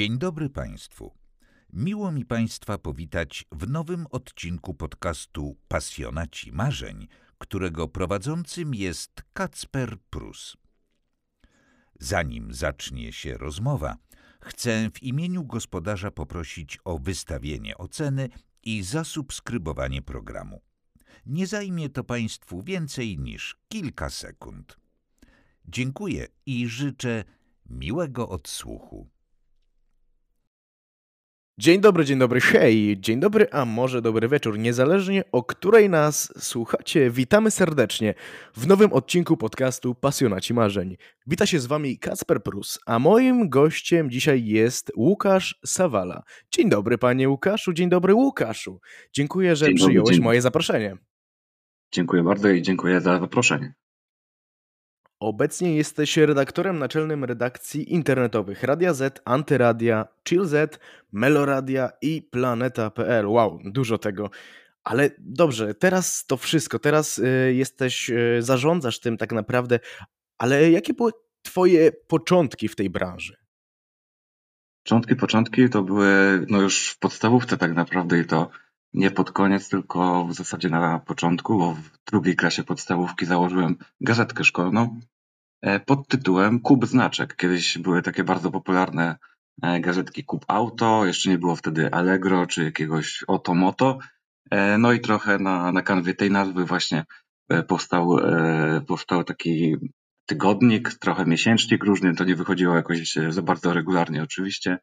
Dzień dobry Państwu. Miło mi Państwa powitać w nowym odcinku podcastu Pasjonaci Marzeń, którego prowadzącym jest Kacper Prus. Zanim zacznie się rozmowa, chcę w imieniu gospodarza poprosić o wystawienie oceny i zasubskrybowanie programu. Nie zajmie to Państwu więcej niż kilka sekund. Dziękuję i życzę miłego odsłuchu. Dzień dobry, dzień dobry, hej, dzień dobry, a może dobry wieczór, niezależnie o której nas słuchacie, witamy serdecznie w nowym odcinku podcastu Pasjonaci Marzeń. Wita się z wami Kacper Prus, a moim gościem dzisiaj jest Łukasz Sawala. Dzień dobry panie Łukaszu, dzień dobry Łukaszu. Dziękuję, że Dzień przyjąłeś moje zaproszenie. Dziękuję bardzo i dziękuję za zaproszenie. Obecnie jesteś redaktorem naczelnym redakcji internetowych Radia Z, Antyradia, Chill Z, Meloradia i Planeta.pl. Wow, dużo tego. Ale dobrze, teraz to wszystko, teraz y, jesteś, y, zarządzasz tym tak naprawdę, ale jakie były twoje początki w tej branży? Początki, początki to były no już w podstawówce tak naprawdę i to nie pod koniec, tylko w zasadzie na początku, bo w drugiej klasie podstawówki założyłem gazetkę szkolną e, pod tytułem Kub Znaczek. Kiedyś były takie bardzo popularne e, gazetki Kub Auto, jeszcze nie było wtedy Allegro czy jakiegoś Otomoto. E, No i trochę na, na kanwie tej nazwy właśnie powstał, powstał taki tygodnik, trochę miesięcznik różny, to nie wychodziło jakoś za bardzo regularnie oczywiście.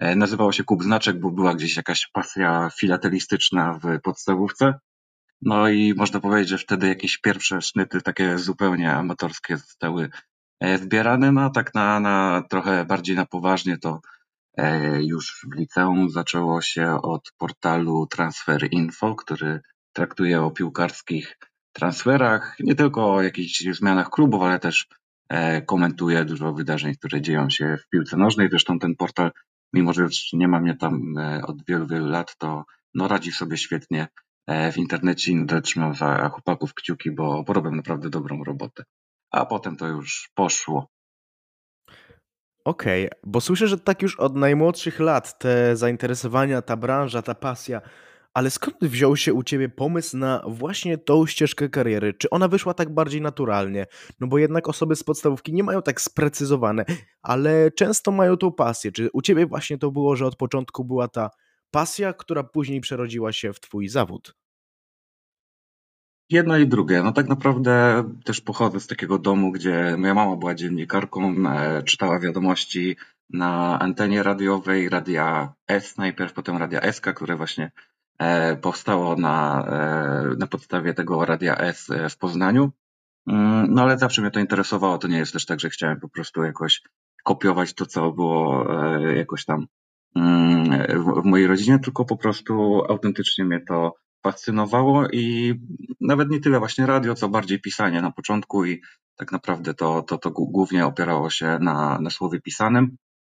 E, Nazywało się Kub Znaczek, bo była gdzieś jakaś pasja filatelistyczna w podstawówce. No i można powiedzieć, że wtedy jakieś pierwsze sznyty takie zupełnie amatorskie zostały e, zbierane, no a tak na, na trochę bardziej na poważnie to e, już w liceum zaczęło się od portalu Transfer Info, który traktuje o piłkarskich transferach, nie tylko o jakichś zmianach klubów, ale też komentuje dużo wydarzeń, które dzieją się w piłce nożnej. Zresztą ten portal, mimo że już nie ma mnie tam e, od wielu, wielu lat, to no, radzi sobie świetnie e, w internecie i trzymam za chłopaków kciuki, bo, bo robią naprawdę dobrą robotę. A potem to już poszło. Okej, bo słyszę, że tak już od najmłodszych lat te zainteresowania, ta branża, ta pasja, ale skąd wziął się u ciebie pomysł na właśnie tą ścieżkę kariery? Czy ona wyszła tak bardziej naturalnie? No bo jednak osoby z podstawówki nie mają tak sprecyzowane, ale często mają tą pasję. Czy u ciebie właśnie to było, że od początku była ta pasja, która później przerodziła się w twój zawód? Jedno i drugie. No tak naprawdę też pochodzę z takiego domu, gdzie moja mama była dziennikarką, e, czytała wiadomości na antenie radiowej, Radia S najpierw, potem Radia SK, które właśnie powstało na, e, na podstawie tego Radia S e, w Poznaniu. Mm, No ale zawsze mnie to interesowało. To nie jest też tak, że chciałem po prostu jakoś kopiować to, co było e, jakoś tam mm, w, mojej rodzinie, tylko po prostu autentycznie mnie to fascynowało i nawet nie tyle właśnie radio, co bardziej pisanie na początku i tak naprawdę to, to, to głó- głównie opierało się na, na słowie pisanym.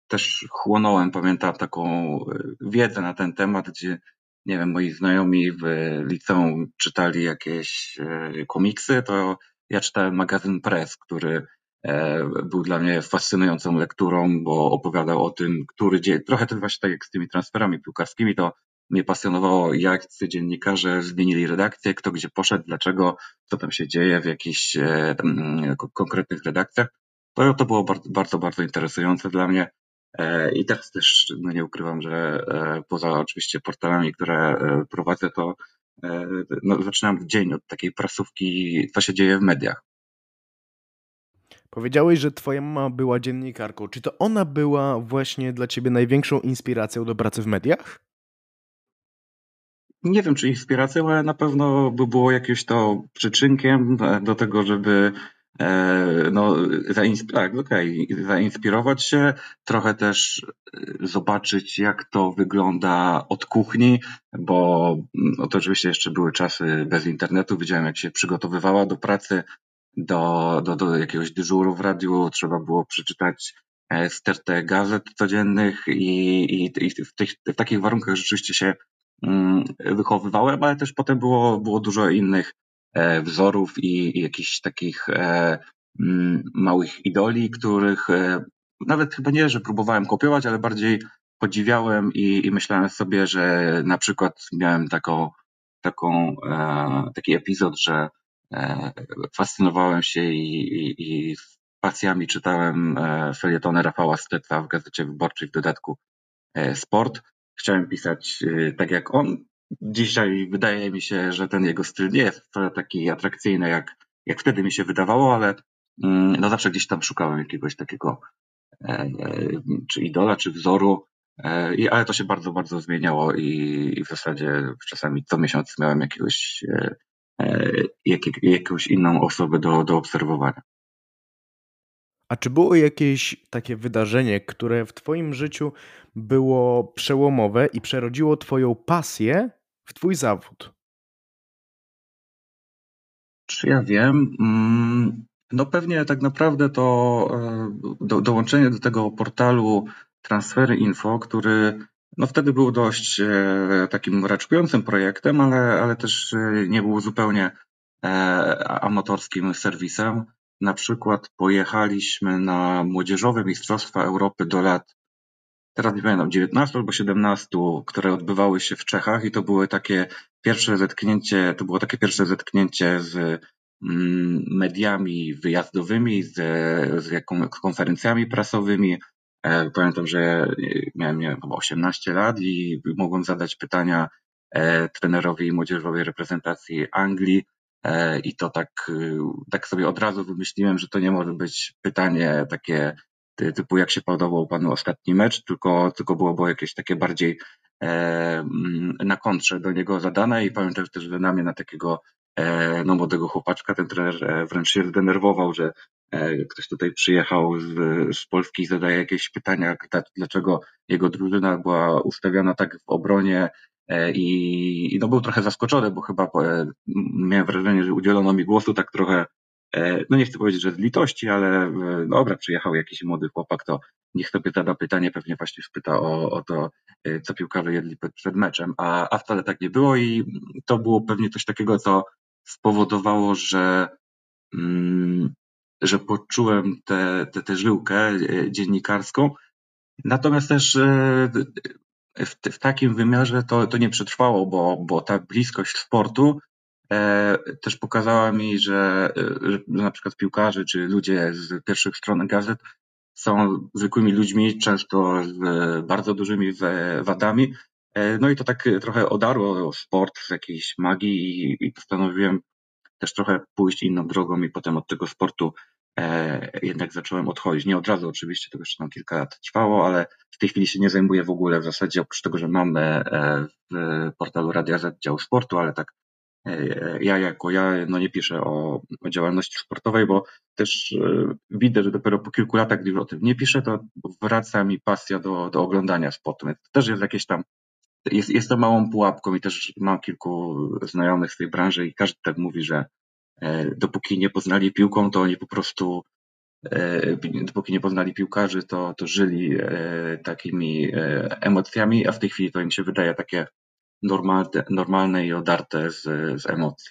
Też chłonąłem, pamiętam, taką e, wiedzę na ten temat, gdzie nie wiem, moi znajomi w liceum czytali jakieś e, komiksy, to ja czytałem magazyn Press, który e, był dla mnie fascynującą lekturą, bo opowiadał o tym, który dzień, trochę też właśnie tak jak z tymi transferami piłkarskimi, to mnie pasjonowało, jak ci dziennikarze zmienili redakcję, kto gdzie poszedł, dlaczego, co tam się dzieje w jakichś e, ko- konkretnych redakcjach. To, to było bardzo, bardzo, bardzo interesujące dla mnie. E, I teraz też no nie ukrywam, że e, poza oczywiście portalami, które e, prowadzę, to no, zaczynam dzień od takiej prasówki, co się dzieje w mediach. Powiedziałeś, że twoja mama była dziennikarką. Czy to ona była właśnie dla ciebie największą inspiracją do pracy w mediach? Nie wiem, czy inspiracją, ale na pewno by było jakimś to przyczynkiem do tego, żeby no, zainsp- tak, okej, zainspirować się, trochę też e, zobaczyć, jak to wygląda od kuchni, bo mm, no, to oczywiście jeszcze były czasy bez internetu, widziałem, jak się przygotowywała do pracy, do, do, do jakiegoś dyżuru w radiu, trzeba było przeczytać e, stertę gazet codziennych i, i, i w, tych, w takich warunkach rzeczywiście się mm, wychowywałem, ale też potem było, było dużo innych e, wzorów i, jakichś takich e, mm, małych idoli, których e, nawet chyba nie, że próbowałem kopiować, ale bardziej podziwiałem i, i myślałem sobie, że na przykład miałem taką, taką, e, taki epizod, że e, fascynowałem się i, i, i pasjami czytałem e, felietony Rafała Steca w Gazecie Wyborczej w dodatku e, Sport. Chciałem pisać e, tak jak on. Dzisiaj wydaje mi się, że ten jego styl nie jest wcale taki atrakcyjny, jak, jak wtedy mi się wydawało, ale mm, no zawsze gdzieś tam szukałem jakiegoś takiego czy idola, czy wzoru, ale to się bardzo, bardzo zmieniało i w zasadzie czasami co miesiąc miałem jakiegoś, jak, jakąś inną osobę do, do obserwowania. A czy było jakieś takie wydarzenie, które w Twoim życiu było przełomowe i przerodziło Twoją pasję w Twój zawód? Czy ja wiem? Mm, no pewnie tak naprawdę to e, do, dołączenie do tego portalu Transfery Info, który no wtedy był dość e, takim raczkującym projektem, ale, ale też e, nie był zupełnie amatorskim serwisem. Na przykład pojechaliśmy na młodzieżowe Mistrzostwa Europy do lat, teraz nie pamiętam, 19 albo 17, które odbywały się w Czechach i to były takie pierwsze zetknięcie, to było takie pierwsze zetknięcie z mm, mediami wyjazdowymi, z, z konferencjami prasowymi. E, pamiętam, że miałem nie wiem, 18 lat i mogłem zadać pytania e, trenerowi młodzieżowej reprezentacji Anglii E, I to tak, tak sobie od razu wymyśliłem, że to nie może być pytanie takie typu jak się podobał panu ostatni mecz, tylko, tylko było, było jakieś takie bardziej e, mm, na kontrze do niego zadane i pamiętam też, że na takiego e, no, młodego chłopaczka ten trener wręcz się zdenerwował, że ktoś tutaj przyjechał z, z Polski i zadaje jakieś pytania, dlaczego jego drużyna była ustawiona tak w obronie E, I, I no był trochę zaskoczony, bo chyba e, miałem wrażenie, że udzielono mi głosu tak trochę, e, no nie chcę powiedzieć, że z litości, ale dobra, przyjechał jakiś młody chłopak, to niech sobie zada pytanie, pewnie właśnie spyta o, o to, co piłkarze jedli przed meczem, a, a wcale tak nie było i to było pewnie coś takiego, co spowodowało, że, mm, że poczułem tę te, te żyłkę dziennikarską, Natomiast też w, w takim wymiarze to, to nie przetrwało, bo, bo ta bliskość sportu e, też pokazała mi, że, że na przykład piłkarze czy ludzie z pierwszych stron gazet są zwykłymi ludźmi, często z bardzo dużymi wadami. E, no i to tak trochę odarło sport z jakiejś magii i, i postanowiłem też trochę pójść inną drogą i potem od tego sportu E, jednak zacząłem odchodzić. Nie od razu oczywiście, to jeszcze tam kilka lat trwało, ale w tej chwili się nie zajmuję w ogóle w zasadzie, oprócz tego, że mam e, w portalu Radia Z dział sportu, ale tak e, ja jako ja no nie piszę o, o działalności sportowej, bo też widzę, że dopiero po kilku latach, gdy o tym nie piszę, to wraca mi pasja do, do oglądania sportu. Więc to też jest jakieś tam, jest, jest to małą pułapką i też mam kilku znajomych z tej branży i każdy tak mówi, że E, dopóki nie poznali piłką, to oni po prostu, e, dopóki nie poznali piłkarzy, to, to żyli e, takimi emocjami, a w tej chwili to im się wydaje takie normalne, normalne i odarte z, z emocji.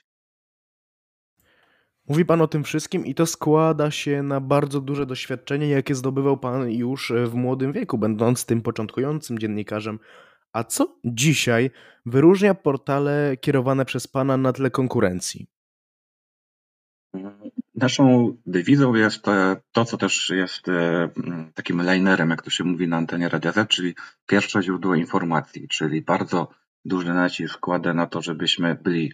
Mówi Pan o tym wszystkim i to składa się na bardzo duże doświadczenie, jakie zdobywał Pan już w młodym wieku, będąc tym początkującym dziennikarzem. A co dzisiaj wyróżnia portale kierowane przez Pana na tle konkurencji? Naszą dewizą jest to, co też jest e, takim linerem, jak to się mówi na antenie Radia Z, czyli pierwsze źródło informacji, czyli bardzo duży nacisk kładę na to, żebyśmy byli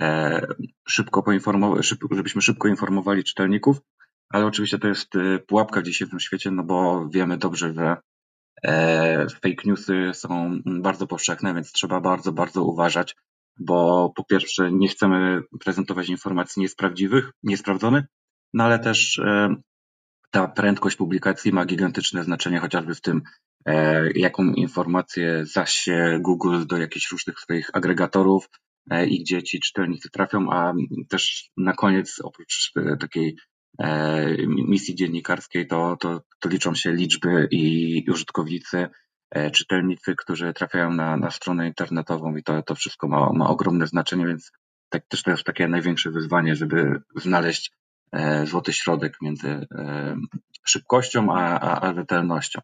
e, szybko poinformowali, żebyśmy szybko informowali czytelników, ale oczywiście to jest e, pułapka w dzisiejszym świecie, no bo wiemy dobrze, że fake newsy są bardzo powszechne, więc trzeba bardzo, bardzo uważać bo po pierwsze nie chcemy prezentować informacji niesprawdziwych, niesprawdzonych, no ale też e, ta prędkość publikacji ma gigantyczne znaczenie chociażby w tym, e, jaką informację zasie Google do jakichś różnych swoich agregatorów e, i gdzie ci czytelnicy trafią, a też na koniec oprócz takiej misji dziennikarskiej to, to, to liczą się liczby i użytkownicy, E, czytelnicy, którzy trafiają na, na stronę internetową i to, to wszystko ma, ma ogromne znaczenie, więc tak, też to jest takie największe wyzwanie, żeby znaleźć e, złoty środek między e, szybkością a, a, a rzetelnością.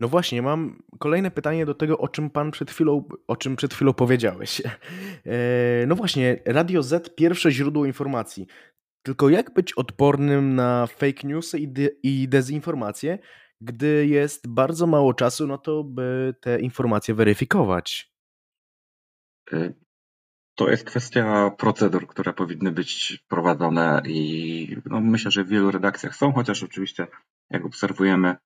No właśnie, mam kolejne pytanie do tego, o czym pan przed chwilą, o czym przed chwilą powiedziałeś. E, no właśnie, Radio Z pierwsze źródło informacji. Tylko jak być odpornym na fake newsy i, de i dezinformacje, gdy jest bardzo mało czasu na to, by te informacje weryfikować? E, to jest kwestia procedur, które powinny być prowadzone i no, myślę, że w wielu redakcjach są, chociaż oczywiście jak obserwujemy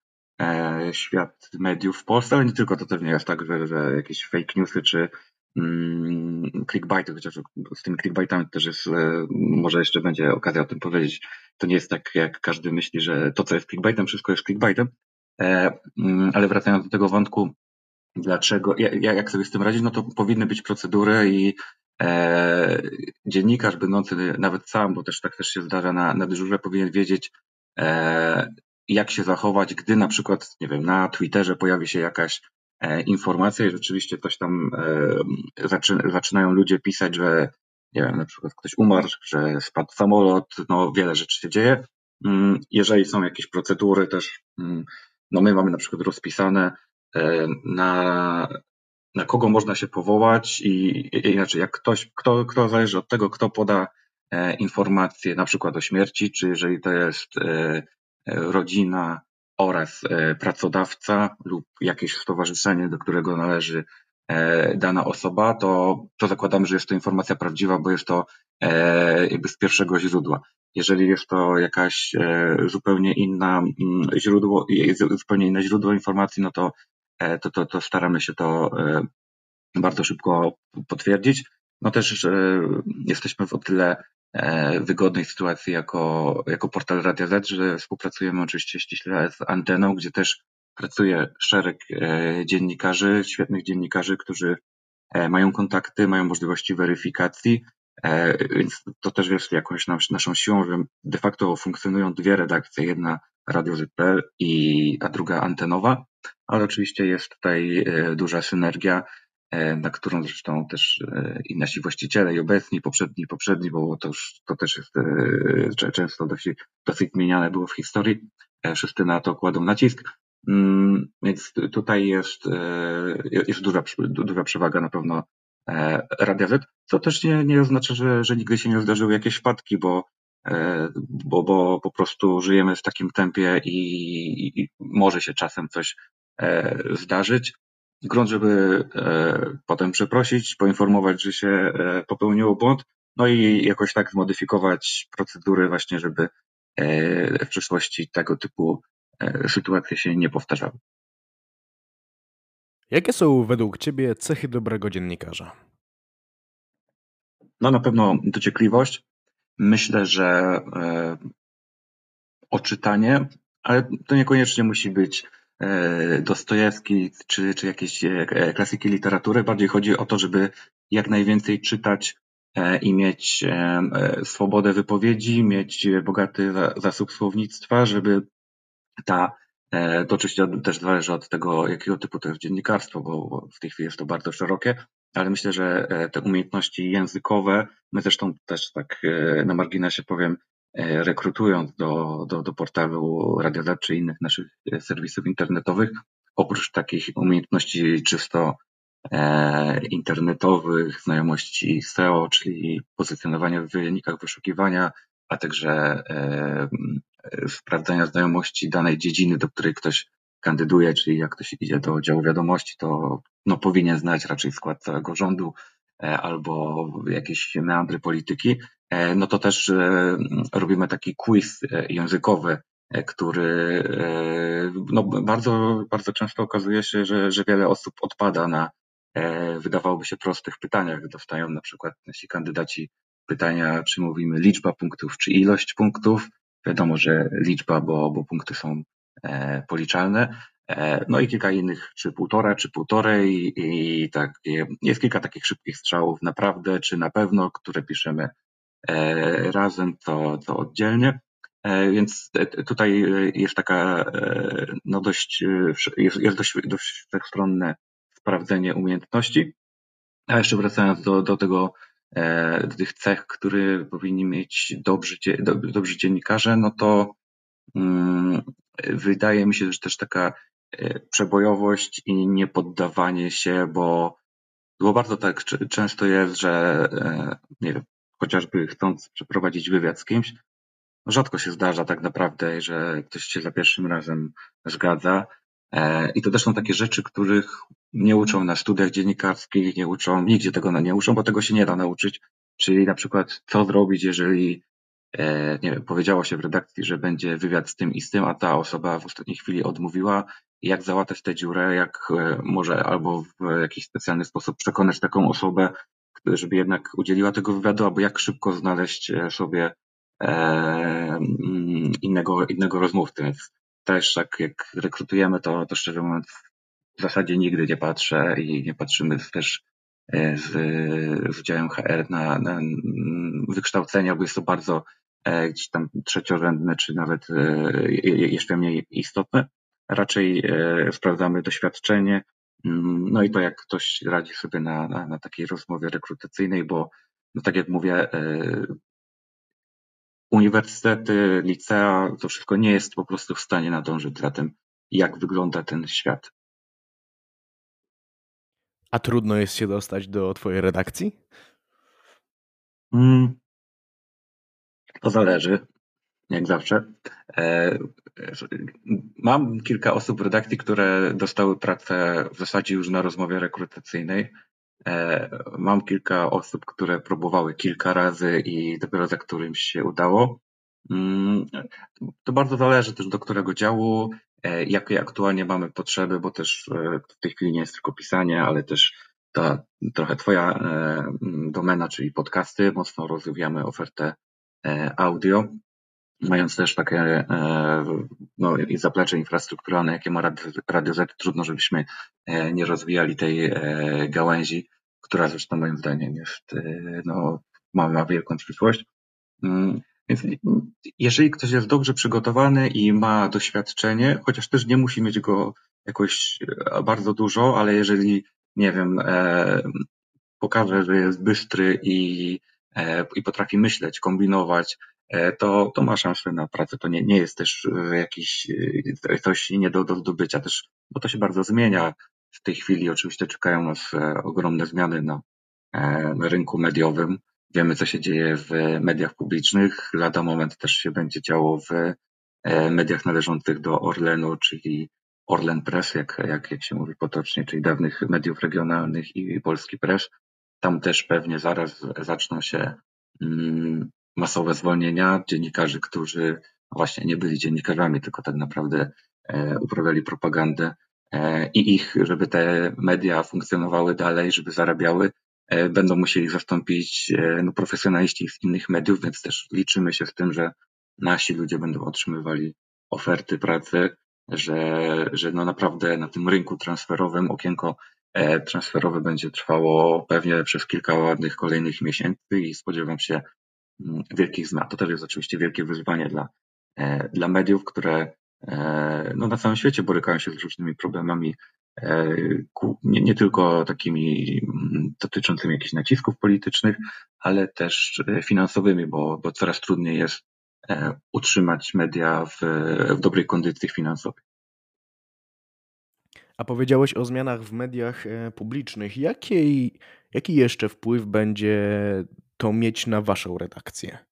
świat mediów w Polsce, ale nie tylko, to też nie jest tak, że, że jakieś fake newsy czy mm, clickbaity, chociaż z tymi clickbaitami też jest, e, może jeszcze będzie okazja o tym powiedzieć, to nie jest tak, jak każdy myśli, że to, co jest clickbaitem, wszystko jest clickbaitem, e, mm, ale wracając do tego wątku, dlaczego, jak sobie z tym radzić, no to powinny być procedury i e, dziennikarz będący nawet sam, bo też tak też się zdarza na, na dyżurze, powinien wiedzieć, e, jak się zachować, gdy na przykład, nie wiem, na Twitterze pojawi się jakaś e, informacja i rzeczywiście coś tam e, zaczy, zaczynają ludzie pisać, że nie wiem, na przykład ktoś umarł, że spadł samolot, no wiele rzeczy się dzieje. Mm, jeżeli są jakieś procedury też, mm, no my mamy na przykład rozpisane e, na, na kogo można się powołać i, i inaczej, jak ktoś, kto, kto zależy od tego, kto poda informację na przykład o śmierci, czy jeżeli to jest rodzina oraz e, pracodawca lub jakieś stowarzyszenie, do którego należy e, dana osoba, to, to zakładamy, że jest to informacja prawdziwa, bo jest to e, jakby z pierwszego źródła. Jeżeli jest to jakaś zupełnie inna mm, źródło, zupełnie inne źródło informacji, no to, to, to, to staramy się to bardzo szybko potwierdzić. No też jesteśmy o tyle wygodnej sytuacji jako, jako portal Radia Z, że współpracujemy oczywiście ściśle z Anteną, gdzie też pracuje szereg e, dziennikarzy, świetnych dziennikarzy, którzy e, mają kontakty, mają możliwości weryfikacji, więc to też jest jakąś naszą siłą, że de facto funkcjonują dwie redakcje, jedna Radio Z.pl i a druga antenowa, ale oczywiście jest tutaj duża synergia E, na którą zresztą też e, i nasi właściciele, i obecni, poprzedni, poprzedni, bo to, już, to też jest e, często dosyć, dosyć zmieniane było w historii. Wszyscy na to kładą nacisk. Mm, więc tutaj jest, jest duża, duża przewaga na pewno Radia Z, co też nie, nie oznacza, że, że nigdy się nie zdarzyły jakieś wpadki, bo, bo, bo po prostu żyjemy w takim tempie i, i może się czasem coś zdarzyć grunt, żeby e, potem przeprosić, poinformować, że się e, popełniło błąd, no i jakoś tak zmodyfikować procedury właśnie, żeby e, w przyszłości tego typu sytuacje się nie powtarzały. Jakie są według Ciebie cechy dobrego dziennikarza? No na pewno dociekliwość. Myślę, że oczytanie, ale to niekoniecznie musi być E, Dostojewski czy, czy jakieś e, klasyki literatury. Bardziej chodzi o to, żeby jak najwięcej czytać e, i mieć swobodę wypowiedzi, mieć bogaty zasób słownictwa, żeby ta, to oczywiście też zależy od tego, jakiego typu to jest dziennikarstwo, bo w tej chwili jest to bardzo szerokie, ale myślę, że te umiejętności językowe, my zresztą też tak na marginesie powiem, E, rekrutując do, do, do portalu Radio Z czy innych naszych e, serwisów internetowych, oprócz takich umiejętności czysto e, internetowych, znajomości SEO, czyli pozycjonowania w wynikach wyszukiwania, a także e, sprawdzania znajomości danej dziedziny, do której ktoś kandyduje, czyli jak ktoś idzie do działu wiadomości, to no, powinien znać raczej skład całego rządu. e, albo jakieś meandry polityki. E, no to też e, robimy taki quiz e, językowy, który no bardzo, bardzo często okazuje się, że, że wiele osób odpada na wydawałoby się prostych pytaniach. Dostają na przykład nasi kandydaci pytania, czy mówimy liczba punktów, czy ilość punktów. Wiadomo, że liczba, bo, bo punkty są policzalne. No i kilka innych, czy półtora, czy półtorej i, i tak. Jest kilka takich szybkich strzałów, naprawdę, czy na pewno, które piszemy E, razem, to, to oddzielnie. E, więc tutaj jest taka no dość, jest, jest dość, dość wszechstronne sprawdzenie umiejętności. A jeszcze wracając do, do tego, e, do tych cech, które powinni mieć dobrzy, dobrzy dziennikarze, no to um, wydaje mi się, że też taka przebojowość i niepoddawanie się, bo, bo bardzo tak często jest, że nie wiem, chociażby chcąc przeprowadzić wywiad z kimś, rzadko się zdarza tak naprawdę, że ktoś się za pierwszym razem zgadza. E, I to też są takie rzeczy, których nie uczą na studiach dziennikarskich, nie uczą, nigdzie tego nie uczą, bo tego się nie da nauczyć. Czyli na przykład, co zrobić, jeżeli e, nie wiem, powiedziało się w redakcji, że będzie wywiad z tym i z tym, a ta osoba w ostatniej chwili odmówiła, jak załatać tę dziurę, jak e, może albo w jakiś specjalny sposób przekonać taką osobę, żeby jednak udzieliła tego wywiadu, albo jak szybko znaleźć sobie mm, innego, innego rozmówcy. Więc też jak, jak rekrutujemy, to, to szczerze mówiąc w zasadzie nigdy nie patrzę i nie patrzymy też e, z, z działem HR na, na wykształcenie, bo jest to bardzo e, gdzieś tam trzeciorzędne, czy nawet e, jeszcze mniej istotne. Raczej sprawdzamy doświadczenie, mm, no i to, jak ktoś radzi sobie na, na, na takiej rozmowie rekrutacyjnej, bo no tak jak mówię, uniwersytety, licea, to wszystko nie jest po prostu w stanie nadążyć za tym, jak wygląda ten świat. A trudno jest się dostać do Twojej redakcji? Hmm. To zależy, jak zawsze. E, mam kilka osób w redakcji, które dostały pracę w zasadzie już na rozmowie rekrutacyjnej. E, mam kilka osób, które próbowały kilka razy i dopiero za którymś się udało. Mm, to bardzo zależy też do którego działu, e, jakie aktualnie mamy potrzeby, bo też e, w tej chwili nie jest tylko pisanie, ale też ta trochę twoja domena, czyli podcasty. Mocno rozwijamy ofertę audio, mając też takie no, zaplecze infrastrukturalne, jakie ma Radio Z, trudno, żebyśmy nie rozwijali tej gałęzi która zresztą moim zdaniem jest, no, ma, ma wielką przyszłość. Więc jeżeli ktoś jest dobrze przygotowany i ma doświadczenie, chociaż też nie musi mieć go jakoś e, bardzo dużo, ale jeżeli, nie wiem, e, pokaże, że jest bystry i, e, i potrafi myśleć, kombinować, e, to, to ma szansę na pracę. To nie, nie jest też jakiś coś nie do, do zdobycia też, bo to się bardzo zmienia. W tej chwili oczywiście czekają nas e, ogromne zmiany na, e, na rynku mediowym. Wiemy, co się dzieje w mediach publicznych. Lada moment też się będzie działo w e, mediach należących do Orlenu, czyli Orlen Press, jak, jak, jak się mówi potocznie, czyli dawnych mediów regionalnych i Polski Press. Tam też pewnie zaraz zaczną się mm, masowe zwolnienia dziennikarzy, którzy właśnie nie byli dziennikarzami, tylko tak naprawdę uprawiali propagandę E, i ich, żeby te media funkcjonowały dalej, żeby zarabiały, e, będą musieli zastąpić e, no, profesjonaliści z innych mediów, więc też liczymy się z tym, że nasi ludzie będą otrzymywali oferty pracy, że, że no naprawdę na tym rynku transferowym okienko transferowe będzie trwało pewnie przez kilka ładnych kolejnych miesięcy i spodziewam się mm, wielkich zmian. To też jest oczywiście wielkie wyzwanie dla, dla mediów, które E, no, na całym świecie borykają się z różnymi problemami, e, nie, nie tylko takimi mm, dotyczącymi jakichś nacisków politycznych, ale też e, finansowymi, bo, bo coraz trudniej jest utrzymać media w, w dobrej kondycji finansowej. A powiedziałeś o zmianach w mediach publicznych. Jaki jeszcze wpływ będzie to mieć na Waszą redakcję?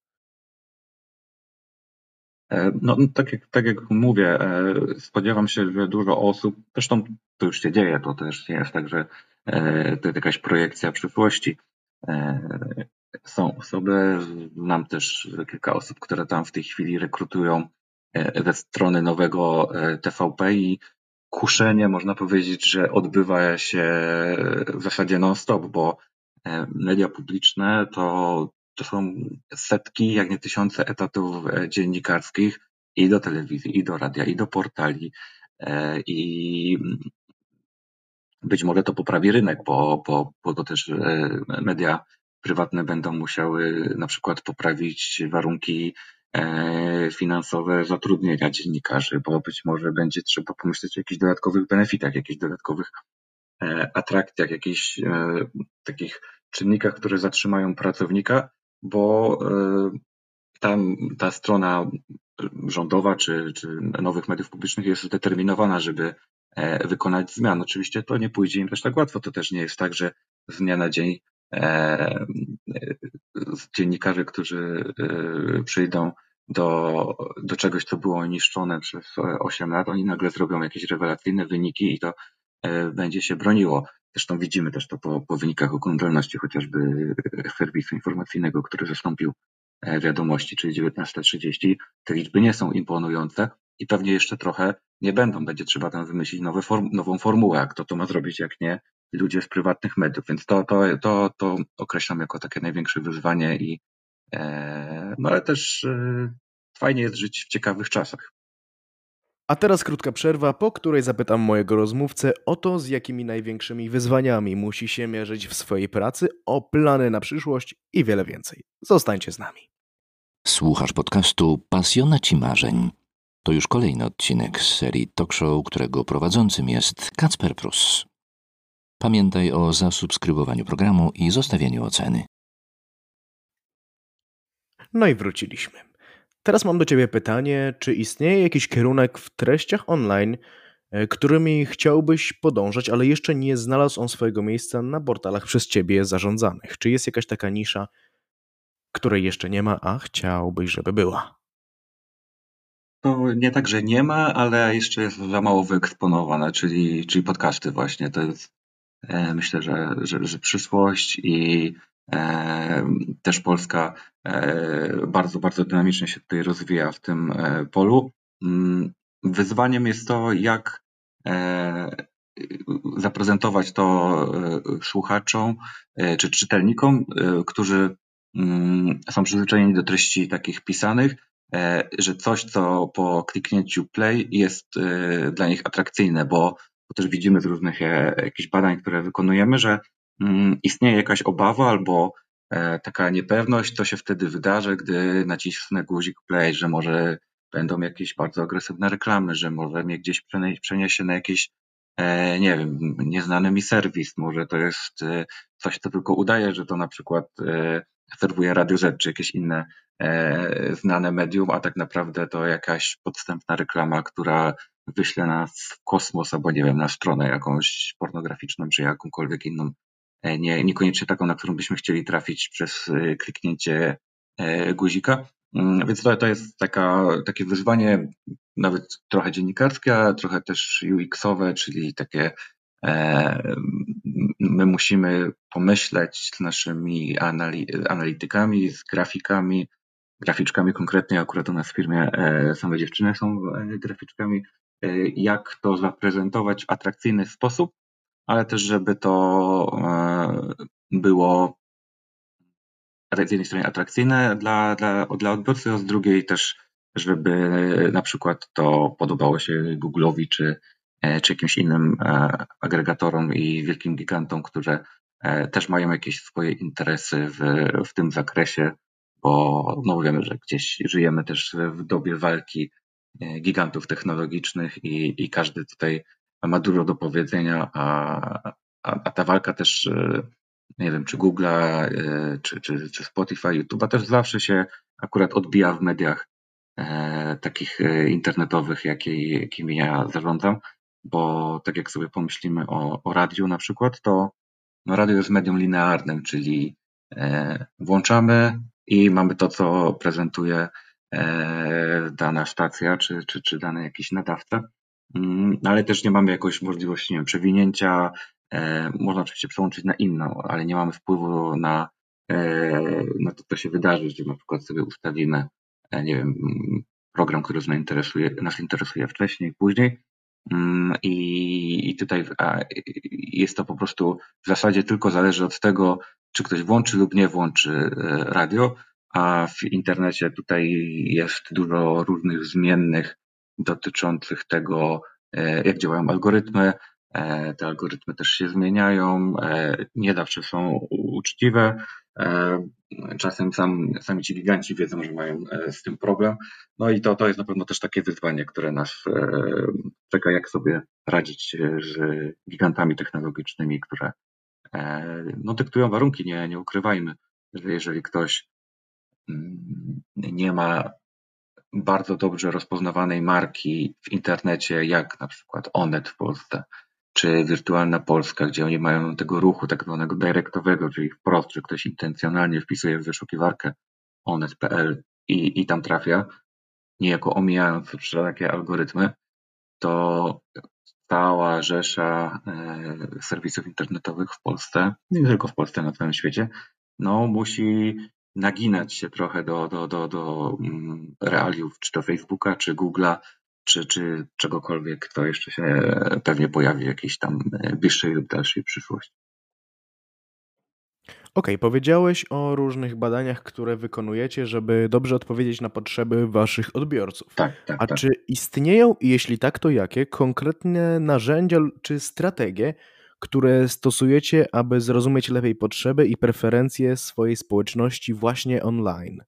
E, no, tak jak, tak jak mówię, e, spodziewam się, że dużo osób, zresztą to już się dzieje, to też nie jest tak, że e, to jest jakaś projekcja przyszłości. Są osoby, znam też kilka osób, które tam w tej chwili rekrutują ze strony nowego TVP i kuszenie, można powiedzieć, że odbywa się w zasadzie non-stop, bo media publiczne to to są setki, jak nie tysiące etatów e, dziennikarskich i do telewizji, i do radia, i do portali. E, I być może to poprawi rynek, bo, bo, bo to też e, media prywatne będą musiały na przykład poprawić warunki finansowe zatrudnienia dziennikarzy, bo być może będzie trzeba pomyśleć o jakichś dodatkowych benefitach, jakichś dodatkowych atrakcjach, jakichś takich czynnikach, które zatrzymają pracownika, bo e, tam ta strona rządowa czy, czy nowych mediów publicznych jest zdeterminowana, żeby wykonać zmian. Oczywiście to nie pójdzie im też tak łatwo. To też nie jest tak, że z dnia na dzień dziennikarze, którzy przyjdą do, do czegoś, co było niszczone przez 8 lat, oni nagle zrobią jakieś rewelacyjne wyniki i to będzie się broniło. Zresztą widzimy też to po, po wynikach oglądalności chociażby serwisu informacyjnego, który zastąpił e, wiadomości, czyli 19.30. Te liczby nie są imponujące i pewnie jeszcze trochę nie będą. Będzie trzeba tam wymyślić nowe form, nową formułę, a kto to ma zrobić, jak nie ludzie z prywatnych mediów. Więc to, to, to, to określam jako takie największe wyzwanie i e, no ale też e, fajnie jest żyć w ciekawych czasach. A teraz krótka przerwa, po której zapytam mojego rozmówcę o to, z jakimi największymi wyzwaniami musi się mierzyć w swojej pracy, o plany na przyszłość i wiele więcej. Zostańcie z nami. Słuchasz podcastu Pasjonaci Marzeń. To już kolejny odcinek z serii talk show, którego prowadzącym jest Kacper Prus. Pamiętaj o zasubskrybowaniu programu i zostawieniu oceny. No i wróciliśmy. Teraz mam do Ciebie pytanie, czy istnieje jakiś kierunek w treściach online, e, którymi chciałbyś podążać, ale jeszcze nie znalazł on swojego miejsca na portalach przez Ciebie zarządzanych? Czy jest jakaś taka nisza, której jeszcze nie ma, a chciałbyś, żeby była? To nie tak, że nie ma, ale jeszcze jest za mało wyeksponowane, czyli, czyli podcasty właśnie. To jest e, myślę, że, że, że przyszłość i też Polska e, bardzo, bardzo dynamicznie się tutaj rozwija w tym e, polu. Mm, wyzwaniem jest to, jak e, zaprezentować to słuchaczom czy czytelnikom, którzy mm, są przyzwyczajeni do treści takich pisanych, że coś, co po kliknięciu play jest dla nich atrakcyjne, bo, też widzimy z różnych jakichś badań, które wykonujemy, że Mm, istnieje jakaś obawa albo e, taka niepewność, co się wtedy wydarzy, gdy nacisnę guzik play, że może będą jakieś bardzo agresywne reklamy, że może mnie gdzieś przeniesie na jakiś, e, nie wiem, nieznany mi serwis, może to jest e, coś, co tylko udaje, że to na przykład serwuje Radio Z czy jakieś inne znane medium, a tak naprawdę to jakaś podstępna reklama, która wyśle nas w kosmos albo nie wiem, na stronę jakąś pornograficzną czy jakąkolwiek inną. E, nie, niekoniecznie taką, na którą byśmy chcieli trafić przez e, kliknięcie e, guzika. Mm, więc to, to jest taka, takie wyzwanie nawet trochę dziennikarskie, a trochę też UX-owe, czyli takie my musimy pomyśleć z naszymi analitykami, z grafikami, graficzkami konkretnie, akurat u nas w firmie same dziewczyny są graficzkami, jak to zaprezentować w atrakcyjny sposób, ale też, żeby to e, było z jednej strony atrakcyjne dla, dla, dla odbiorcy, a z drugiej też, żeby na przykład to podobało się Google'owi czy, e, czy jakimś innym e, agregatorom i wielkim gigantom, które też mają jakieś swoje interesy w, w tym zakresie, bo no wiemy, że gdzieś żyjemy też w dobie walki gigantów technologicznych i, i każdy tutaj ma dużo do powiedzenia, a, a, a ta walka też, e, nie wiem, czy Google'a, e, czy, czy, czy Spotify, YouTube'a też zawsze się akurat odbija w mediach e, takich e, internetowych, jakie, jakimi ja zarządzam, bo tak jak sobie pomyślimy o, o radiu na przykład, to no radio jest medium linearnym, czyli e, włączamy i mamy to, co prezentuje e, dana stacja, czy, czy, czy dany jakiś nadawca. Mm, ale też nie mamy jakoś możliwości, nie wiem, przewinięcia. E, można oczywiście przełączyć na inną, ale nie mamy wpływu na, e, na to, co się wydarzy, że na przykład sobie ustawimy, e, nie wiem, program, który nas interesuje, nas interesuje wcześniej, później. Mm, I, I tutaj jest to po prostu w zasadzie tylko zależy od tego, czy ktoś włączy lub nie włączy radio, a w internecie tutaj jest dużo różnych zmiennych, dotyczących tego, e, jak działają algorytmy. E, te algorytmy też się zmieniają, e, nie zawsze są uczciwe. Czasem sam, sami ci giganci wiedzą, że mają z tym problem. No i to, to jest na pewno też takie wyzwanie, które nas czeka, jak sobie radzić z gigantami technologicznymi, które no, dyktują warunki, nie, nie ukrywajmy, że jeżeli ktoś mm, nie ma bardzo dobrze rozpoznawanej marki w internecie, jak na przykład Onet w Polsce, czy Wirtualna Polska, gdzie oni mają tego ruchu tak zwanego direktowego, czyli wprost, że ktoś intencjonalnie wpisuje w wyszukiwarkę onet.pl i, i tam trafia, niejako omijając wszelakie algorytmy, to cała rzesza e, serwisów internetowych w Polsce, nie tylko w Polsce, na całym świecie, no musi naginać się trochę do, do, do, do mm, realiów, czy to Facebooka, czy Google'a, czy, czy czegokolwiek, to jeszcze się pewnie pojawi w jakiejś tam e, bliższej lub dalszej przyszłości. OK, powiedziałeś o różnych badaniach, które wykonujecie, żeby dobrze odpowiedzieć na potrzeby waszych odbiorców. Tak, tak. A tak. czy istnieją, i jeśli tak, to jakie konkretne narzędzia czy strategie, które stosujecie, aby zrozumieć lepiej potrzeby i preferencje swojej społeczności właśnie online?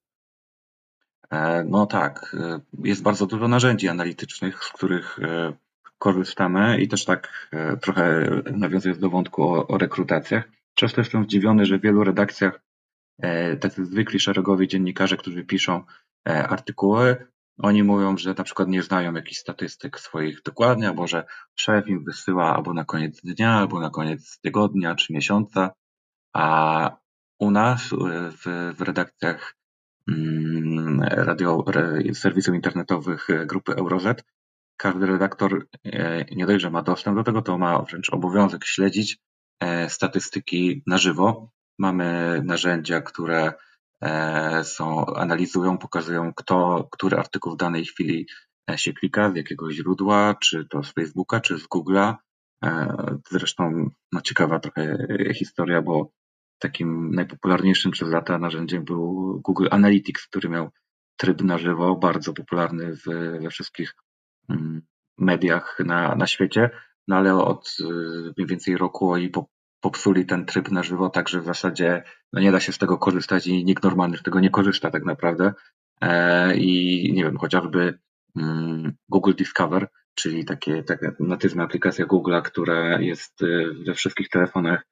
E, no tak, e, jest bardzo dużo narzędzi analitycznych, z których e, korzystamy i też tak trochę nawiązując do wątku o, o rekrutacjach. Często jestem zdziwiony, że w wielu redakcjach tacy zwykli szeregowi dziennikarze, którzy piszą artykuły, oni mówią, że na przykład nie znają jakichś statystyk swoich dokładnie, albo że szef im wysyła albo na koniec dnia, albo na koniec tygodnia czy miesiąca, a u nas w, w redakcjach mm, radio, serwisów internetowych e, grupy Euroz, każdy redaktor e, nie dość, że ma dostęp do tego, to ma wręcz obowiązek śledzić e, statystyki na żywo. Mamy narzędzia, które E, są, analizują, pokazują, kto, który artykuł w danej chwili e, się klika, z jakiego źródła, czy to z Facebooka, czy z Google'a. E, zresztą no, ciekawa trochę historia, bo takim najpopularniejszym przez lata narzędziem był Google Analytics, który miał tryb na żywo, bardzo popularny w, we wszystkich mm, mediach na, na świecie, no ale od mniej więcej roku i po, popsuli ten tryb na żywo, tak że w zasadzie no nie da się z tego korzystać i nikt normalny z tego nie korzysta tak naprawdę. E, I nie wiem, chociażby mm, Google Discover, czyli takie, taka natywna aplikacja Google'a, która jest y, we wszystkich telefonach,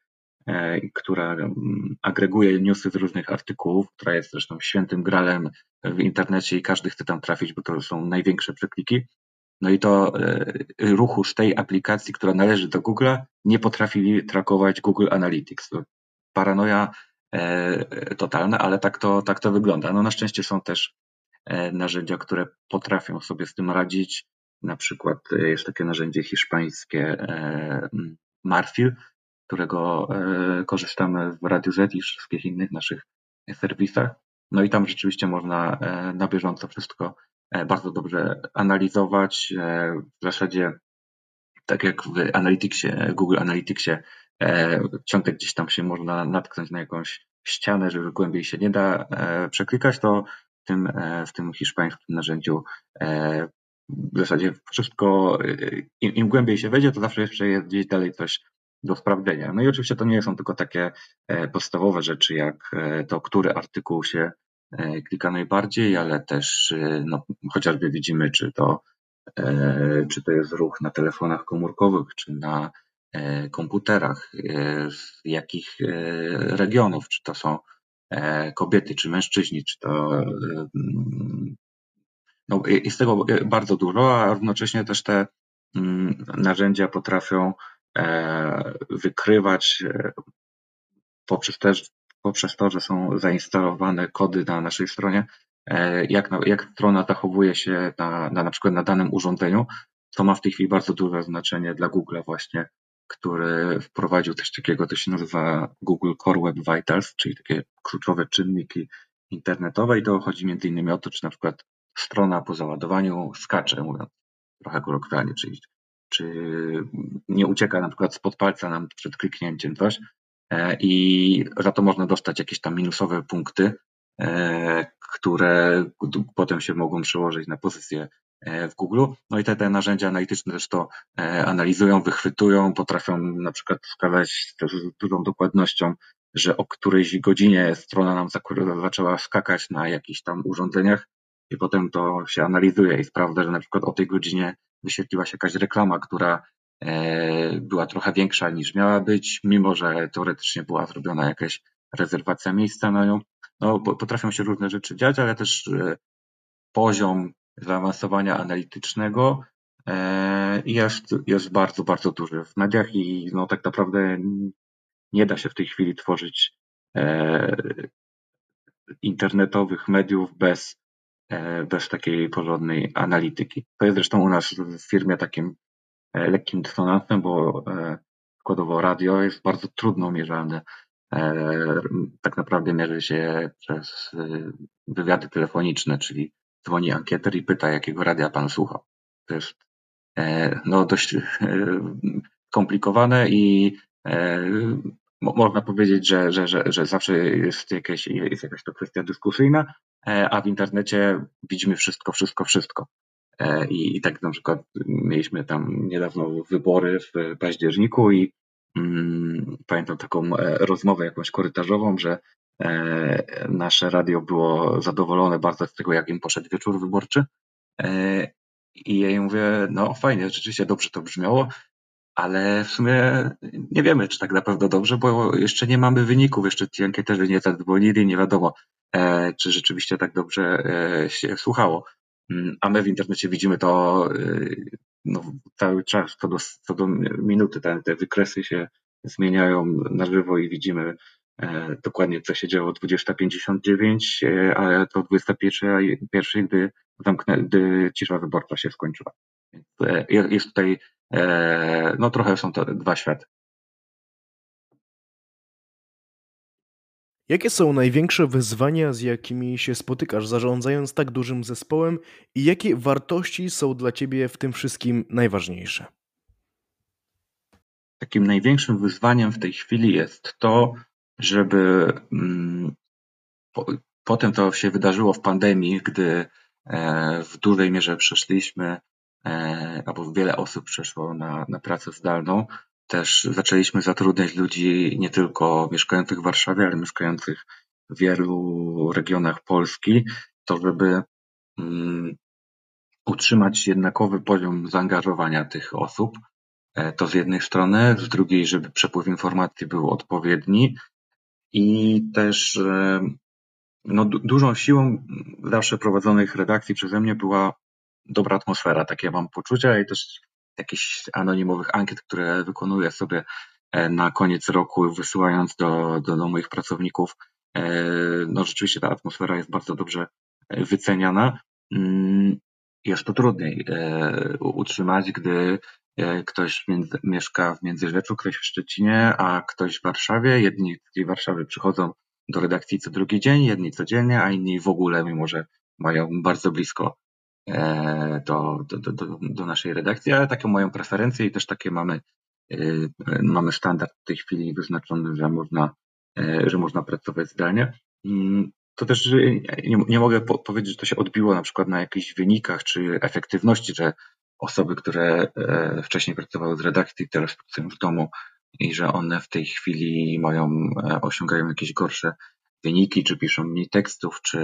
e, która mm, agreguje newsy z różnych artykułów, która jest zresztą świętym gralem w internecie i każdy chce tam trafić, bo to są największe przekliki. No i to e, ruchu z tej aplikacji, która należy do Google'a, nie potrafili trakować Google Analytics. Paranoja e, totalna, ale tak to, tak to wygląda. No na szczęście są też e, narzędzia, które potrafią sobie z tym radzić. Na przykład jest takie narzędzie hiszpańskie Marfil, którego korzystamy w Radiu Z i wszystkich innych naszych serwisach. No i tam rzeczywiście można na bieżąco wszystko bardzo dobrze analizować. E, w zasadzie, tak jak w Analyticsie, Google Analyticsie, e, ciągle gdzieś tam się można natknąć na jakąś ścianę, że głębiej się nie da przeklikać, to w tym, w tym hiszpańskim narzędziu w zasadzie wszystko, im, im głębiej się wejdzie, to zawsze jeszcze jest gdzieś dalej coś do sprawdzenia. No i oczywiście to nie są tylko takie podstawowe rzeczy, jak to, który artykuł się E, klika najbardziej, ale też e, no, chociażby widzimy, czy to, e, czy to jest ruch na telefonach komórkowych, czy na komputerach, z jakich regionów, czy to są kobiety, czy mężczyźni, czy to no, jest tego bardzo dużo, a równocześnie też te mm, narzędzia potrafią wykrywać poprzez też poprzez to, że są zainstalowane kody na naszej stronie, e, jak, jak strona zachowuje się na, na, na przykład na danym urządzeniu, to ma w tej chwili bardzo duże znaczenie dla Google właśnie, który wprowadził coś takiego, to się nazywa Google Core Web Vitals, czyli takie kluczowe czynniki internetowe i to chodzi między innymi o to, czy na przykład strona po załadowaniu skacze, mówiąc trochę kolokwialnie, czyli czy nie ucieka na przykład spod palca nam przed kliknięciem coś, i za to można dostać jakieś tam minusowe punkty, e, które potem się mogą przełożyć na pozycję e, w Google. No i te, te narzędzia analityczne też to analizują, wychwytują, potrafią na przykład wskazać z dużą dokładnością, że o którejś godzinie strona nam zaczęła skakać na jakichś tam urządzeniach i potem to się analizuje i sprawdza, że na przykład o tej godzinie wyświetliła się jakaś reklama, która E, była trochę większa niż miała być, mimo że teoretycznie była zrobiona jakaś rezerwacja miejsca na nią. No, potrafią się różne rzeczy dziać, ale też e, poziom zaawansowania analitycznego jest, jest bardzo, bardzo duży w mediach i no, tak naprawdę nie da się w tej chwili tworzyć internetowych mediów bez, bez takiej porządnej analityki. To jest zresztą u nas w firmie takim lekkim dysonansem, bo przykładowo radio jest bardzo trudno mierzalne. Tak naprawdę mierzy się przez wywiady telefoniczne, czyli dzwoni ankieter i pyta, jakiego radia pan słuchał. To jest no, dość skomplikowane i można powiedzieć, że, że, że, że zawsze jest, jakieś, jest jakaś to kwestia dyskusyjna, a w internecie widzimy wszystko, wszystko, wszystko. I, I tak na przykład mieliśmy tam niedawno wybory w październiku i mm, pamiętam taką e, rozmowę jakąś korytarzową, że e, nasze radio było zadowolone bardzo z tego, jak im poszedł wieczór wyborczy. E, I ja jej mówię, no fajnie, rzeczywiście dobrze to brzmiało, ale w sumie nie wiemy, czy tak na pewno dobrze, bo jeszcze nie mamy wyników, jeszcze ci ankieterzy nie zadzwonili, nie wiadomo, e, czy rzeczywiście tak dobrze e, się słuchało. Mm, a my w internecie widzimy to e, no, cały czas, co do, co do minuty, te, te wykresy się zmieniają na żywo i widzimy e, dokładnie, co się działo o 20.59, e, ale to 21.01, gdy, zamknę, gdy cisza wyborcza się skończyła. E, jest tutaj no trochę są to dwa światy. Jakie są największe wyzwania, z jakimi się spotykasz zarządzając tak dużym zespołem i jakie wartości są dla ciebie w tym wszystkim najważniejsze? Takim największym wyzwaniem w tej chwili jest to, żeby mm, po, potem to się wydarzyło w pandemii, gdy e, w dużej mierze przeszliśmy E, albo wiele osób przeszło na, na pracę zdalną. Też zaczęliśmy zatrudniać ludzi nie tylko mieszkających w Warszawie, ale mieszkających w wielu regionach Polski, to żeby um, utrzymać jednakowy poziom zaangażowania tych osób. E, to z jednej strony, z drugiej, żeby przepływ informacji był odpowiedni i też e, no, dużą siłą zawsze prowadzonych redakcji przeze mnie była dobra atmosfera, takie mam poczucia i też jakichś anonimowych ankiet, które wykonuję sobie e, na koniec roku, wysyłając do, do, do moich pracowników. E, no rzeczywiście ta atmosfera jest bardzo dobrze e, wyceniana. Mm, jest to trudniej utrzymać, gdy ktoś mieszka w Międzyrzeczu, ktoś w Szczecinie, a ktoś w Warszawie. Jedni z tej Warszawy przychodzą do redakcji co drugi dzień, jedni codziennie, a inni w ogóle, mimo że mają bardzo blisko do, do, do, do naszej redakcji, ale taką moją preferencję i też takie mamy, e, mamy standard w tej chwili wyznaczony, że można, e, że można pracować zdalnie. Mm, to też nie, nie mogę po, powiedzieć, że to się odbiło na przykład na jakichś wynikach czy efektywności, że osoby, które wcześniej pracowały z redakcji, teraz pracują w domu i że one w tej chwili mają, osiągają jakieś gorsze wyniki, czy piszą mniej tekstów, czy,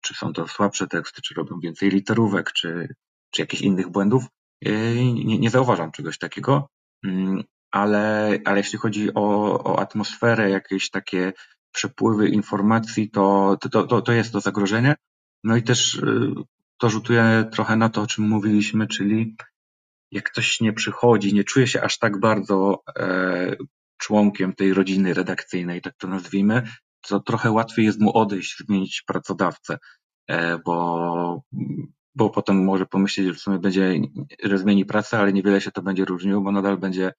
czy są to słabsze teksty, czy robią więcej literówek, czy, czy jakichś innych błędów. Nie, nie zauważam czegoś takiego, mm, ale, ale jeśli chodzi o, o atmosferę, jakieś takie przepływy informacji, to, to, to, to jest to zagrożenie. No i też y, to rzutuje trochę na to, o czym mówiliśmy, czyli jak ktoś nie przychodzi, nie czuje się aż tak bardzo e, członkiem tej rodziny redakcyjnej, tak to nazwijmy, to trochę łatwiej jest mu odejść, zmienić pracodawcę, e, bo, bo potem może pomyśleć, że w sumie będzie, że zmieni pracę, ale niewiele się to będzie różniło, bo nadal będzie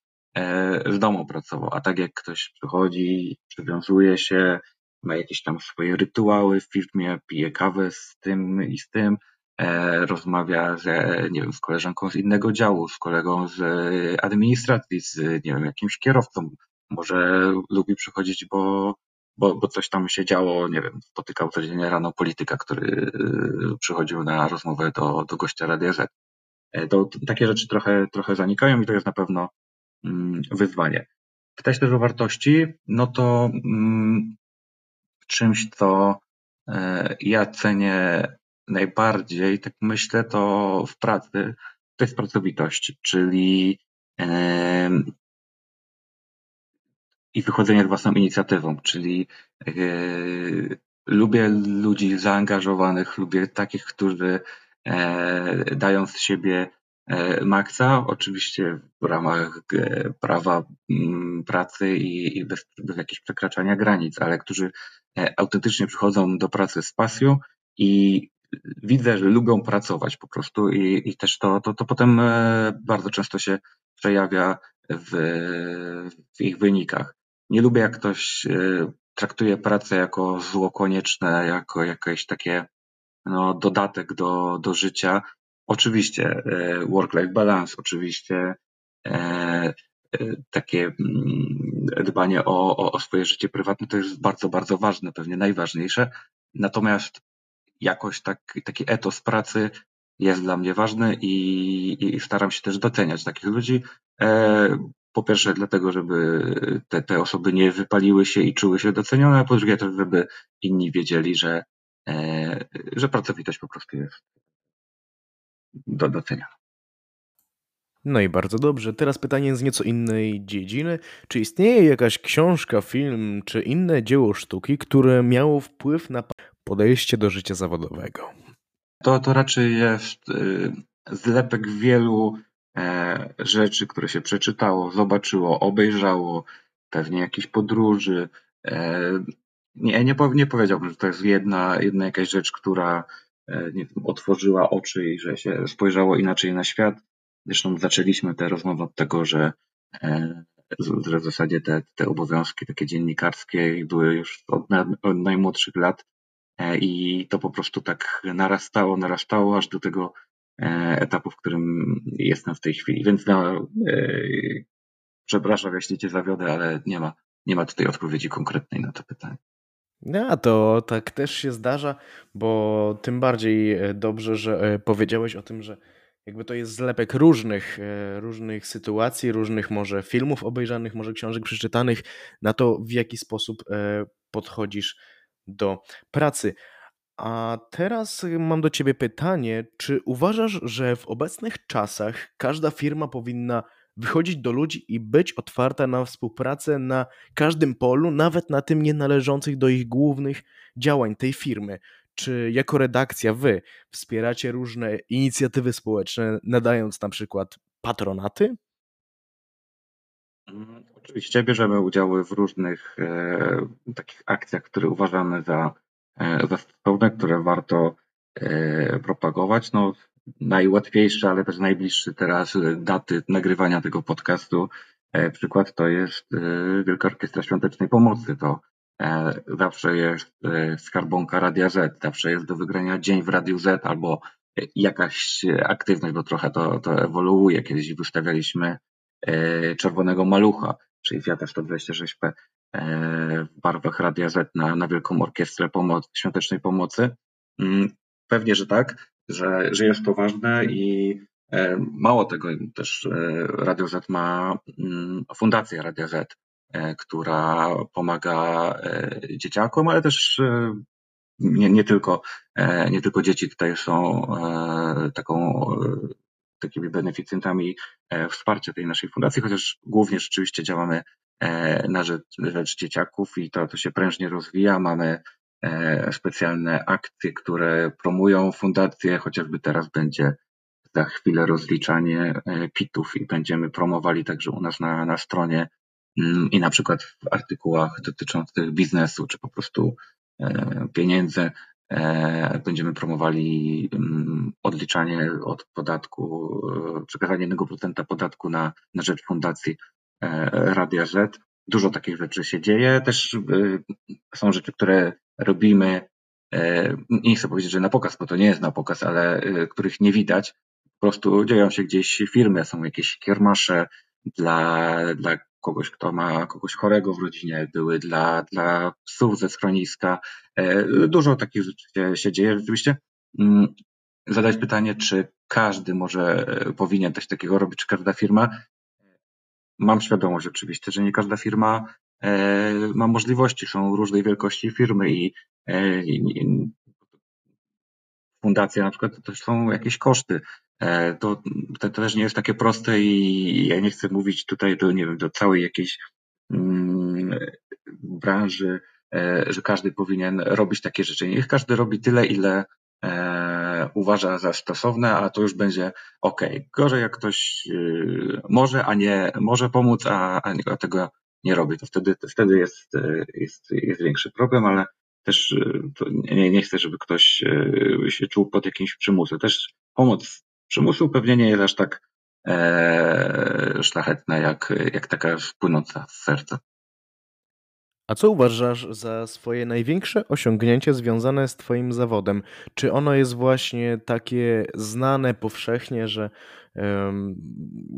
z e, domu pracował. A tak jak ktoś przychodzi, przywiązuje się, ma jakieś tam swoje rytuały w firmie, pije kawę z tym i z tym, e, rozmawia z, nie wiem, z koleżanką z innego działu, z kolegą z administracji, z nie wiem, jakimś kierowcą. Może lubi przychodzić, bo bo, bo coś tam się działo, nie wiem, spotykał codziennie rano polityka, który y, przychodził na rozmowę do, do gościa Radia Z. E, to, takie rzeczy trochę, trochę zanikają i to jest na pewno mm, wyzwanie. Pytać też o wartości, no to mm, czymś, co e, ja cenię najbardziej, tak myślę, to w pracy, to jest pracowitość, czyli i wychodzenie z własną inicjatywą, czyli e, lubię ludzi zaangażowanych, lubię takich, którzy dają z siebie maksa, oczywiście w ramach prawa mm, pracy i bez, bez jakiegoś przekraczania granic, ale którzy autentycznie przychodzą do pracy z pasją i widzę, że lubią pracować po prostu i, i też to, to, to potem bardzo często się przejawia w, w ich wynikach. Nie lubię, jak ktoś e, traktuje pracę jako zło konieczne, jako jakieś takie no, dodatek do, do życia. Oczywiście e, work-life balance, oczywiście e, takie mm, dbanie o, o, o swoje życie prywatne to jest bardzo, bardzo ważne, pewnie najważniejsze. Natomiast jakoś tak, taki etos pracy jest dla mnie ważny i, i staram się też doceniać takich ludzi. Po pierwsze dlatego, żeby te, te osoby nie wypaliły się i czuły się docenione, a po drugie też, żeby inni wiedzieli, że, e, że pracowitość po prostu jest do doceniania. No i bardzo dobrze. Teraz pytanie z nieco innej dziedziny. Czy istnieje jakaś książka, film czy inne dzieło sztuki, które miało wpływ na podejście do życia zawodowego? To, to raczej jest y, zlepek wielu rzeczy, które się przeczytało, zobaczyło, obejrzało, pewnie jakieś podróży. E, nie, nie, nie powiedziałbym, że to jest jedna, jedna jakaś rzecz, która e, nie otworzyła oczy i że się spojrzało inaczej na świat. Zresztą zaczęliśmy tę rozmowę od tego, że, że w zasadzie te, te obowiązki takie dziennikarskie były już od, od najmłodszych lat E, i to po prostu tak narastało, narastało aż do tego e, etapu, w którym jestem w tej chwili. Więc no, e, przepraszam, jeśli cię zawiodę, ale nie ma, nie ma tutaj odpowiedzi konkretnej na to pytanie. No, to tak też się zdarza, bo tym bardziej dobrze, że powiedziałeś o tym, że jakby to jest zlepek różnych, różnych sytuacji, różnych może filmów obejrzanych, może książek przeczytanych, na to w jaki sposób podchodzisz do pracy. A teraz mam do Ciebie pytanie, czy uważasz, że w obecnych czasach każda firma powinna wychodzić do ludzi i być otwarta na współpracę na każdym polu, nawet na tym nie należących do ich głównych działań tej firmy? Czy jako redakcja Wy wspieracie różne inicjatywy społeczne, nadając na przykład patronaty? Mm, oczywiście bierzemy udziały w różnych e, takich akcjach, które uważamy za, za stosowne, które warto e, propagować. No, najłatwiejsze, ale też najbliższy teraz daty nagrywania tego podcastu. E, przykład to jest e, Wielka Orkiestra Świątecznej Pomocy. To e, zawsze jest e, skarbonka Radia Z, zawsze jest do wygrania dzień w Radiu Z albo jakaś aktywność, bo trochę to, to ewoluuje. Kiedyś wystawialiśmy E, czerwonego malucha, czyli Fiata 126P e, w barwach Radia Z na, na Wielką Orkiestrę Pomoc, Świątecznej Pomocy. Mm, pewnie, że tak, że, że jest to ważne i e, mało tego też Radio Z ma mm, Fundację Radio Z, która pomaga dzieciakom, ale też nie, nie, tylko, nie tylko dzieci tutaj są taką takimi beneficjentami e, wsparcia tej naszej fundacji, chociaż głównie rzeczywiście działamy e, na rzecz, rzecz dzieciaków i to, to się prężnie rozwija. Mamy e, specjalne akcje, które promują fundację, chociażby teraz będzie za chwilę rozliczanie PIT-ów i będziemy promowali także u nas na, na stronie mm, i na przykład w artykułach dotyczących biznesu, czy po prostu pieniędzy, E, będziemy promowali mm, odliczanie od podatku, e, przekazanie 1% podatku na, na rzecz fundacji. e, Radia Z. Dużo takich rzeczy się dzieje. Też są rzeczy, które robimy, nie chcę powiedzieć, że na pokaz, bo to nie jest na pokaz, ale których nie widać. Po prostu dzieją się gdzieś firmy, są jakieś kiermasze dla, dla kogoś, kto ma kogoś chorego w rodzinie, były dla, dla psów ze schroniska. E, dużo takich rzeczy się, się dzieje rzeczywiście. Mm, zadać pytanie, czy każdy może, e, powinien coś takiego robić, czy każda firma. Mam świadomość oczywiście, że nie każda firma e, ma możliwości, są różnej wielkości firmy i, i fundacja na przykład to są jakieś koszty. E, to, to też nie jest takie proste i ja nie chcę mówić tutaj do, nie wiem, do całej jakiejś mm, branży że każdy powinien robić takie rzeczy. Niech każdy robi tyle, ile uważa za stosowne, a to już będzie ok. Gorzej jak ktoś może, a nie może pomóc, a, a tego nie robi, to wtedy, to wtedy jest, jest, jest większy problem, ale też nie, nie chcę, żeby ktoś się czuł pod jakimś przymusem. Też pomoc przymusu pewnie nie jest aż tak e, szlachetna, jak, jak taka płynąca z serca. A co uważasz za swoje największe osiągnięcie związane z Twoim zawodem? Czy ono jest właśnie takie znane powszechnie, że um,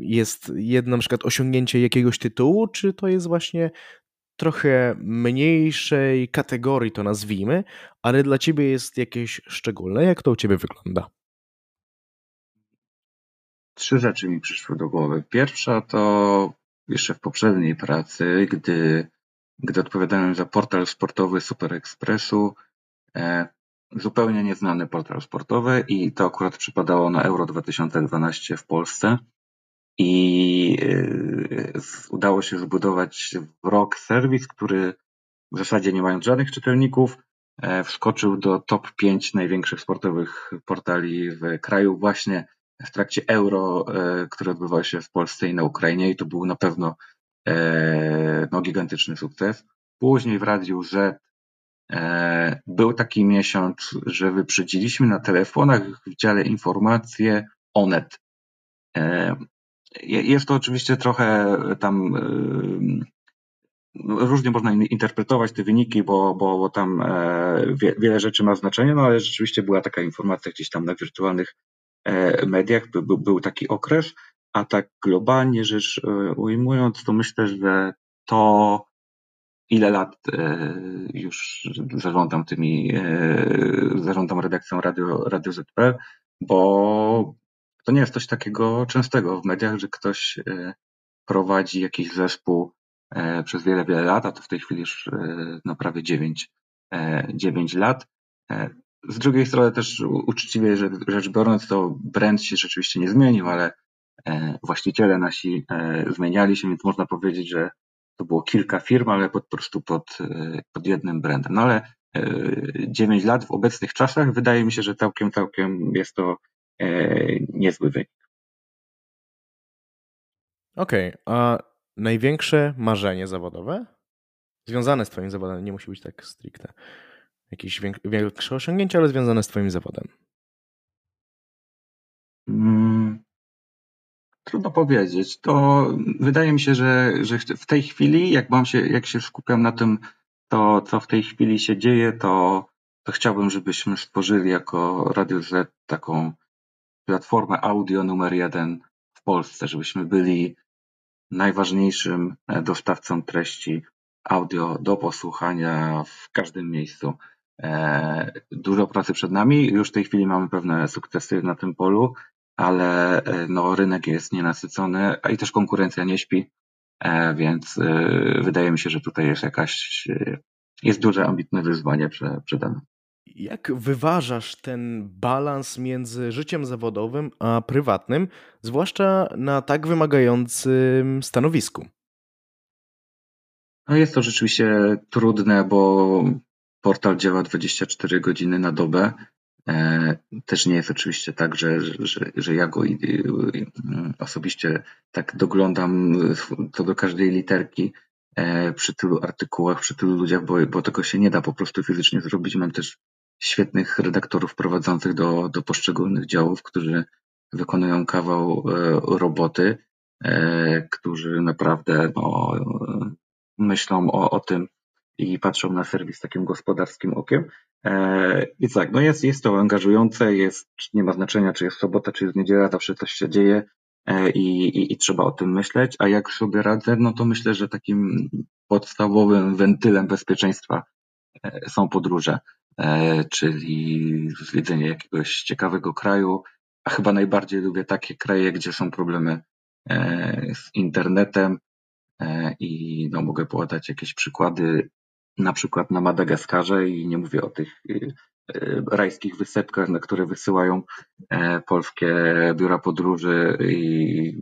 jest jedno na przykład osiągnięcie jakiegoś tytułu, czy to jest właśnie trochę mniejszej kategorii, to nazwijmy, ale dla Ciebie jest jakieś szczególne? Jak to u Ciebie wygląda? Trzy rzeczy mi przyszły do głowy. Pierwsza to jeszcze w poprzedniej pracy, gdy, gdy odpowiadałem za portal sportowy Super Expressu, e, zupełnie nieznany portal sportowy i to akurat przypadało na Euro 2012 w Polsce. I e, udało się zbudować w rok serwis, który w zasadzie nie mając żadnych czytelników, e, wskoczył do top 5 największych sportowych portali w kraju właśnie w trakcie euro, które odbywało się w Polsce i na Ukrainie i to był na pewno no, gigantyczny sukces. Później w Radiu Z e, był taki miesiąc, że wyprzedziliśmy na telefonach w dziale informacje Onet. Jest to oczywiście trochę tam różnie można interpretować te wyniki, bo, bo, bo tam wiele rzeczy ma znaczenie, no ale rzeczywiście była taka informacja gdzieś tam na wirtualnych E, mediach by, by, był taki okres, a tak globalnie rzecz e, ujmując, to myślę, że to ile lat e, już zarządzam tymi, zarządzam redakcją Radio, Radio ZP, bo to nie jest coś takiego częstego w mediach, że ktoś prowadzi jakiś zespół przez wiele, wiele lat, a to w tej chwili już no prawie 9, 9 lat. Z drugiej strony też uczciwie rzecz biorąc, to brand się rzeczywiście nie zmienił, ale e, właściciele nasi e, zmieniali się, więc można powiedzieć, że to było kilka firm, ale po prostu pod, e, pod jednym brandem. No ale 9 lat w obecnych czasach wydaje mi się, że całkiem, całkiem jest to niezły wynik. Okej, okay, a największe marzenie zawodowe? Związane z Twoim zawodem, nie musi być tak stricte jakieś większe osiągnięcia, ale związane z Twoim zawodem? Trudno powiedzieć. To wydaje mi się, że, że w tej chwili, jak mam się, jak się skupiam na tym, to co w tej chwili się dzieje, to, to chciałbym, żebyśmy stworzyli jako Radio Z taką platformę audio numer jeden w Polsce, żebyśmy byli najważniejszym dostawcą treści audio do posłuchania w każdym miejscu. E, dużo pracy przed nami. Już w tej chwili mamy pewne sukcesy na tym polu, ale e, no, rynek jest nienasycony, a i też konkurencja nie śpi, e, więc wydaje mi się, że tutaj jest jakaś, jest duże ambitne wyzwanie przede mną. Jak wyważasz ten balans między życiem zawodowym a prywatnym, zwłaszcza na tak wymagającym stanowisku? No jest to rzeczywiście trudne, bo Portal działa 24 godziny na dobę. E, też nie jest oczywiście tak, że, że, że ja go osobiście tak doglądam co do każdej literki e, przy tylu artykułach, przy tylu ludziach, bo, bo tego się nie da po prostu fizycznie zrobić. Mam też świetnych redaktorów prowadzących do, do poszczególnych działów, którzy wykonują kawał e, roboty, którzy naprawdę no, myślą o, o tym, i patrzą na serwis takim gospodarskim okiem. E, więc tak, no jest, jest to angażujące, jest, nie ma znaczenia, czy jest sobota, czy jest niedziela, zawsze coś się dzieje e, i, i, i trzeba o tym myśleć. A jak sobie radzę, no to myślę, że takim podstawowym wentylem bezpieczeństwa e, są podróże, czyli zwiedzenie jakiegoś ciekawego kraju, a chyba najbardziej lubię takie kraje, gdzie są problemy z internetem, i no, mogę podać jakieś przykłady na przykład na Madagaskarze i nie mówię o tych y, y, rajskich wysepkach, na które wysyłają e, polskie biura podróży i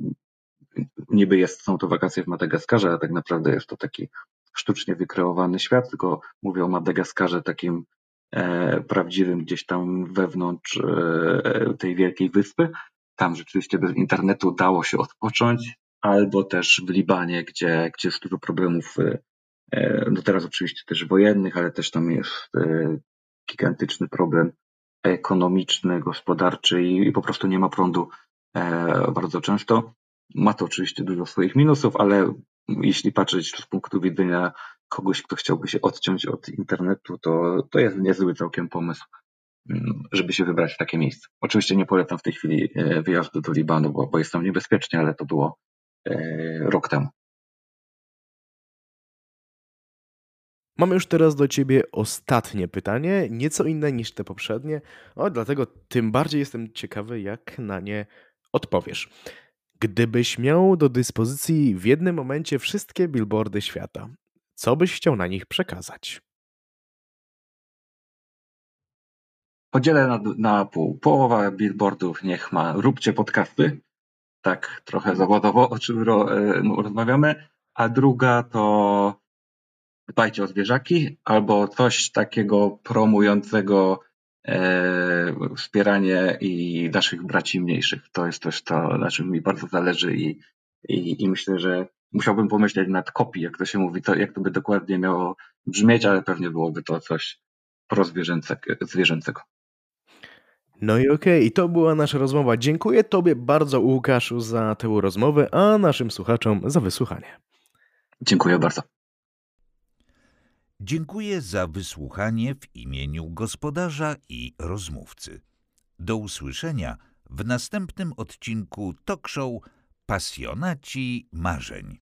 niby jest, są to wakacje w Madagaskarze, a tak naprawdę jest to taki sztucznie wykreowany świat, tylko mówię o Madagaskarze takim e, prawdziwym gdzieś tam wewnątrz e, tej wielkiej wyspy. Tam rzeczywiście bez internetu dało się odpocząć, albo też w Libanie, gdzie, gdzie jest dużo problemów, no teraz oczywiście też wojennych, ale też tam jest e, gigantyczny problem ekonomiczny, gospodarczy i, po prostu nie ma prądu bardzo często. Ma to oczywiście dużo swoich minusów, ale jeśli patrzeć z punktu widzenia kogoś, kto chciałby się odciąć od internetu, to, to jest niezły całkiem pomysł, mm, żeby się wybrać w takie miejsce. Oczywiście nie polecam w tej chwili wyjazdu do Libanu, bo, bo jest tam niebezpiecznie, ale to było E, rok temu. Mamy już teraz do ciebie ostatnie pytanie, nieco inne niż te poprzednie, o, dlatego tym bardziej jestem ciekawy, jak na nie odpowiesz. Gdybyś miał do dyspozycji w jednym momencie wszystkie billboardy świata, co byś chciał na nich przekazać? Podzielę na, na pół. Połowa billboardów niech ma róbcie podcasty, tak trochę zawodowo, o czym e, no, rozmawiamy, a druga to dbajcie o zwierzaki, albo coś takiego promującego e, wspieranie i naszych braci mniejszych. To jest też to, na czym mi bardzo zależy i, i, i myślę, że musiałbym pomyśleć nad kopii, jak to się mówi, to, jak to by dokładnie miało brzmieć, ale pewnie byłoby to coś prozwierzęcego. No i okej, i to była nasza rozmowa. Dziękuję Tobie bardzo, Łukaszu, za tę rozmowę, a naszym słuchaczom za wysłuchanie. Dziękuję bardzo. Dziękuję za wysłuchanie w imieniu gospodarza i rozmówcy. Do usłyszenia w następnym odcinku talk show Pasjonaci Marzeń.